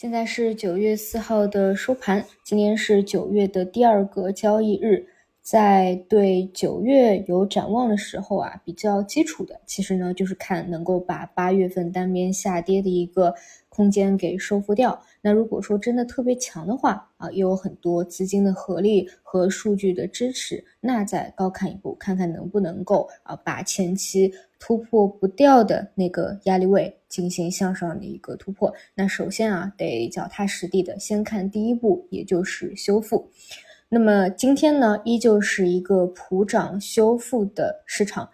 现在是九月四号的收盘，今天是九月的第二个交易日，在对九月有展望的时候啊，比较基础的，其实呢就是看能够把八月份单边下跌的一个空间给收复掉。那如果说真的特别强的话啊，又有很多资金的合力和数据的支持，那再高看一步，看看能不能够啊把前期突破不掉的那个压力位进行向上的一个突破。那首先啊，得脚踏实地的先看第一步，也就是修复。那么今天呢，依旧是一个普涨修复的市场，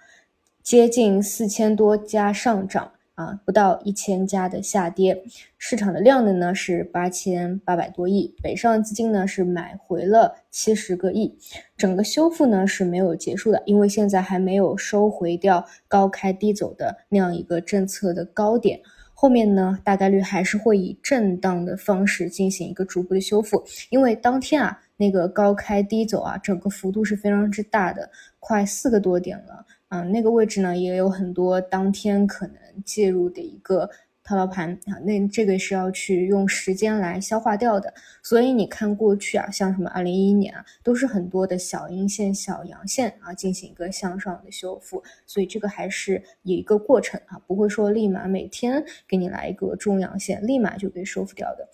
接近四千多家上涨。啊，不到一千家的下跌，市场的量能呢是八千八百多亿，北上资金呢是买回了七十个亿，整个修复呢是没有结束的，因为现在还没有收回掉高开低走的那样一个政策的高点，后面呢大概率还是会以震荡的方式进行一个逐步的修复，因为当天啊那个高开低走啊，整个幅度是非常之大的，快四个多点了。嗯，那个位置呢也有很多当天可能介入的一个套牢盘啊，那这个是要去用时间来消化掉的。所以你看过去啊，像什么二零一一年啊，都是很多的小阴线、小阳线啊，进行一个向上的修复。所以这个还是有一个过程啊，不会说立马每天给你来一个中阳线，立马就被收复掉的。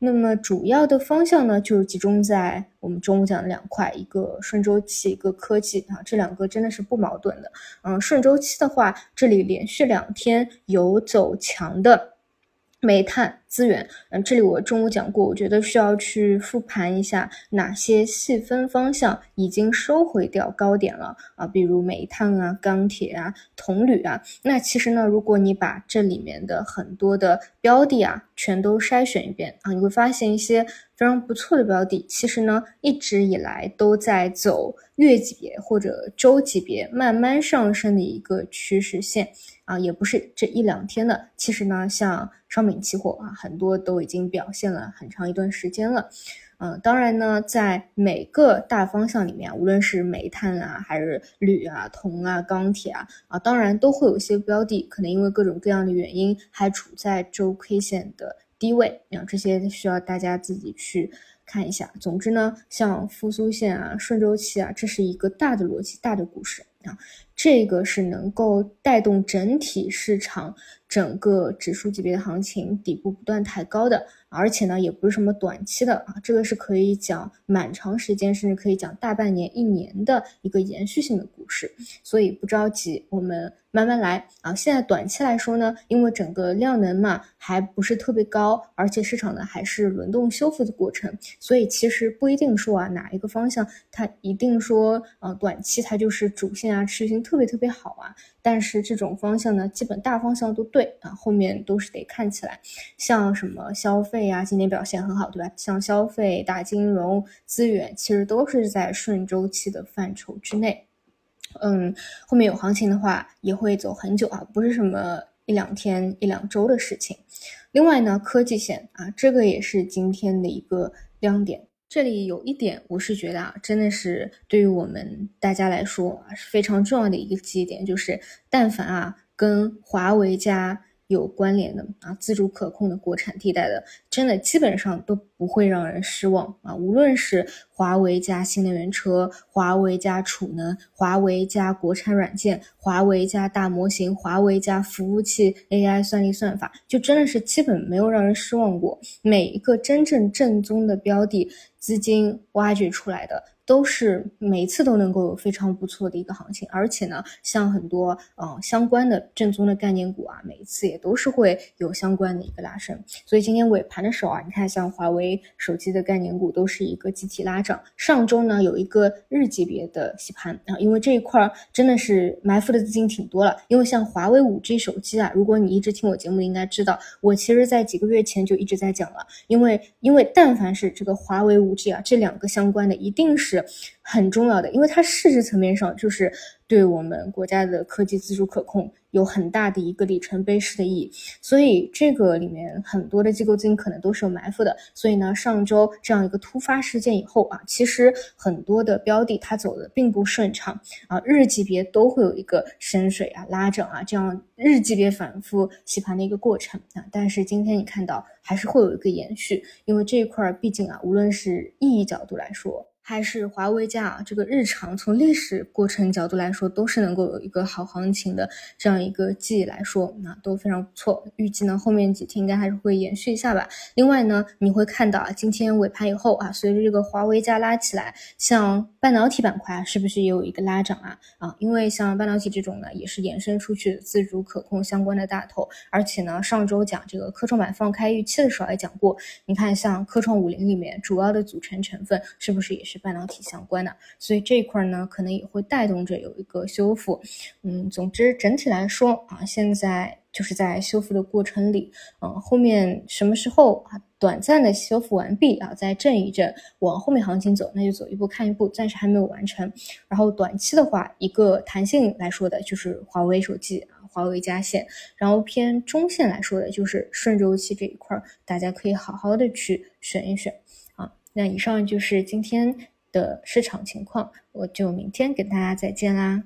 那么主要的方向呢，就是集中在我们中午讲的两块，一个顺周期，一个科技啊，这两个真的是不矛盾的。嗯，顺周期的话，这里连续两天有走强的。煤炭资源，嗯，这里我中午讲过，我觉得需要去复盘一下哪些细分方向已经收回掉高点了啊，比如煤炭啊、钢铁啊、铜铝啊。那其实呢，如果你把这里面的很多的标的啊全都筛选一遍啊，你会发现一些非常不错的标的，其实呢一直以来都在走月级别或者周级别慢慢上升的一个趋势线。啊，也不是这一两天的，其实呢，像商品期货啊，很多都已经表现了很长一段时间了。嗯，当然呢，在每个大方向里面，无论是煤炭啊，还是铝啊、铜啊、钢铁啊，啊，当然都会有一些标的，可能因为各种各样的原因，还处在周 K 线的低位。啊，这些需要大家自己去看一下。总之呢，像复苏线啊、顺周期啊，这是一个大的逻辑、大的故事。啊，这个是能够带动整体市场整个指数级别的行情底部不断抬高的。而且呢，也不是什么短期的啊，这个是可以讲蛮长时间，甚至可以讲大半年、一年的一个延续性的股市，所以不着急，我们慢慢来啊。现在短期来说呢，因为整个量能嘛还不是特别高，而且市场呢还是轮动修复的过程，所以其实不一定说啊哪一个方向它一定说啊短期它就是主线啊持续性特别特别好啊。但是这种方向呢，基本大方向都对啊，后面都是得看起来，像什么消费啊，今年表现很好，对吧？像消费、大金融、资源，其实都是在顺周期的范畴之内。嗯，后面有行情的话，也会走很久啊，不是什么一两天、一两周的事情。另外呢，科技线啊，这个也是今天的一个亮点。这里有一点，我是觉得啊，真的是对于我们大家来说啊，是非常重要的一个记忆点，就是但凡啊跟华为家。有关联的啊，自主可控的国产替代的，真的基本上都不会让人失望啊。无论是华为加新能源车，华为加储能，华为加国产软件，华为加大模型，华为加服务器 AI 算力算法，就真的是基本没有让人失望过。每一个真正正宗的标的，资金挖掘出来的。都是每一次都能够有非常不错的一个行情，而且呢，像很多嗯相关的正宗的概念股啊，每一次也都是会有相关的一个拉升。所以今天尾盘的时候啊，你看像华为手机的概念股都是一个集体拉涨。上周呢有一个日级别的洗盘啊，因为这一块真的是埋伏的资金挺多了。因为像华为五 G 手机啊，如果你一直听我节目，应该知道我其实在几个月前就一直在讲了，因为因为但凡是这个华为五 G 啊，这两个相关的一定是。很重要的，因为它市值层面上就是对我们国家的科技自主可控有很大的一个里程碑式的意义，所以这个里面很多的机构资金可能都是有埋伏的。所以呢，上周这样一个突发事件以后啊，其实很多的标的它走的并不顺畅啊，日级别都会有一个深水啊、拉整啊这样日级别反复洗盘的一个过程啊。但是今天你看到还是会有一个延续，因为这一块毕竟啊，无论是意义角度来说。还是华为家啊，这个日常从历史过程角度来说，都是能够有一个好行情的这样一个记忆来说，那都非常不错。预计呢，后面几天应该还是会延续一下吧。另外呢，你会看到啊，今天尾盘以后啊，随着这个华为家拉起来，像半导体板块是不是也有一个拉涨啊？啊，因为像半导体这种呢，也是延伸出去自主可控相关的大头，而且呢，上周讲这个科创板放开预期的时候也讲过，你看像科创五零里面主要的组成成分是不是也是？半导体相关的，所以这一块呢，可能也会带动着有一个修复。嗯，总之整体来说啊，现在就是在修复的过程里，嗯，后面什么时候啊，短暂的修复完毕啊，再震一震，往后面行情走，那就走一步看一步，暂时还没有完成。然后短期的话，一个弹性来说的就是华为手机啊，华为加线，然后偏中线来说的就是顺周期这一块，大家可以好好的去选一选。那以上就是今天。的市场情况，我就明天跟大家再见啦。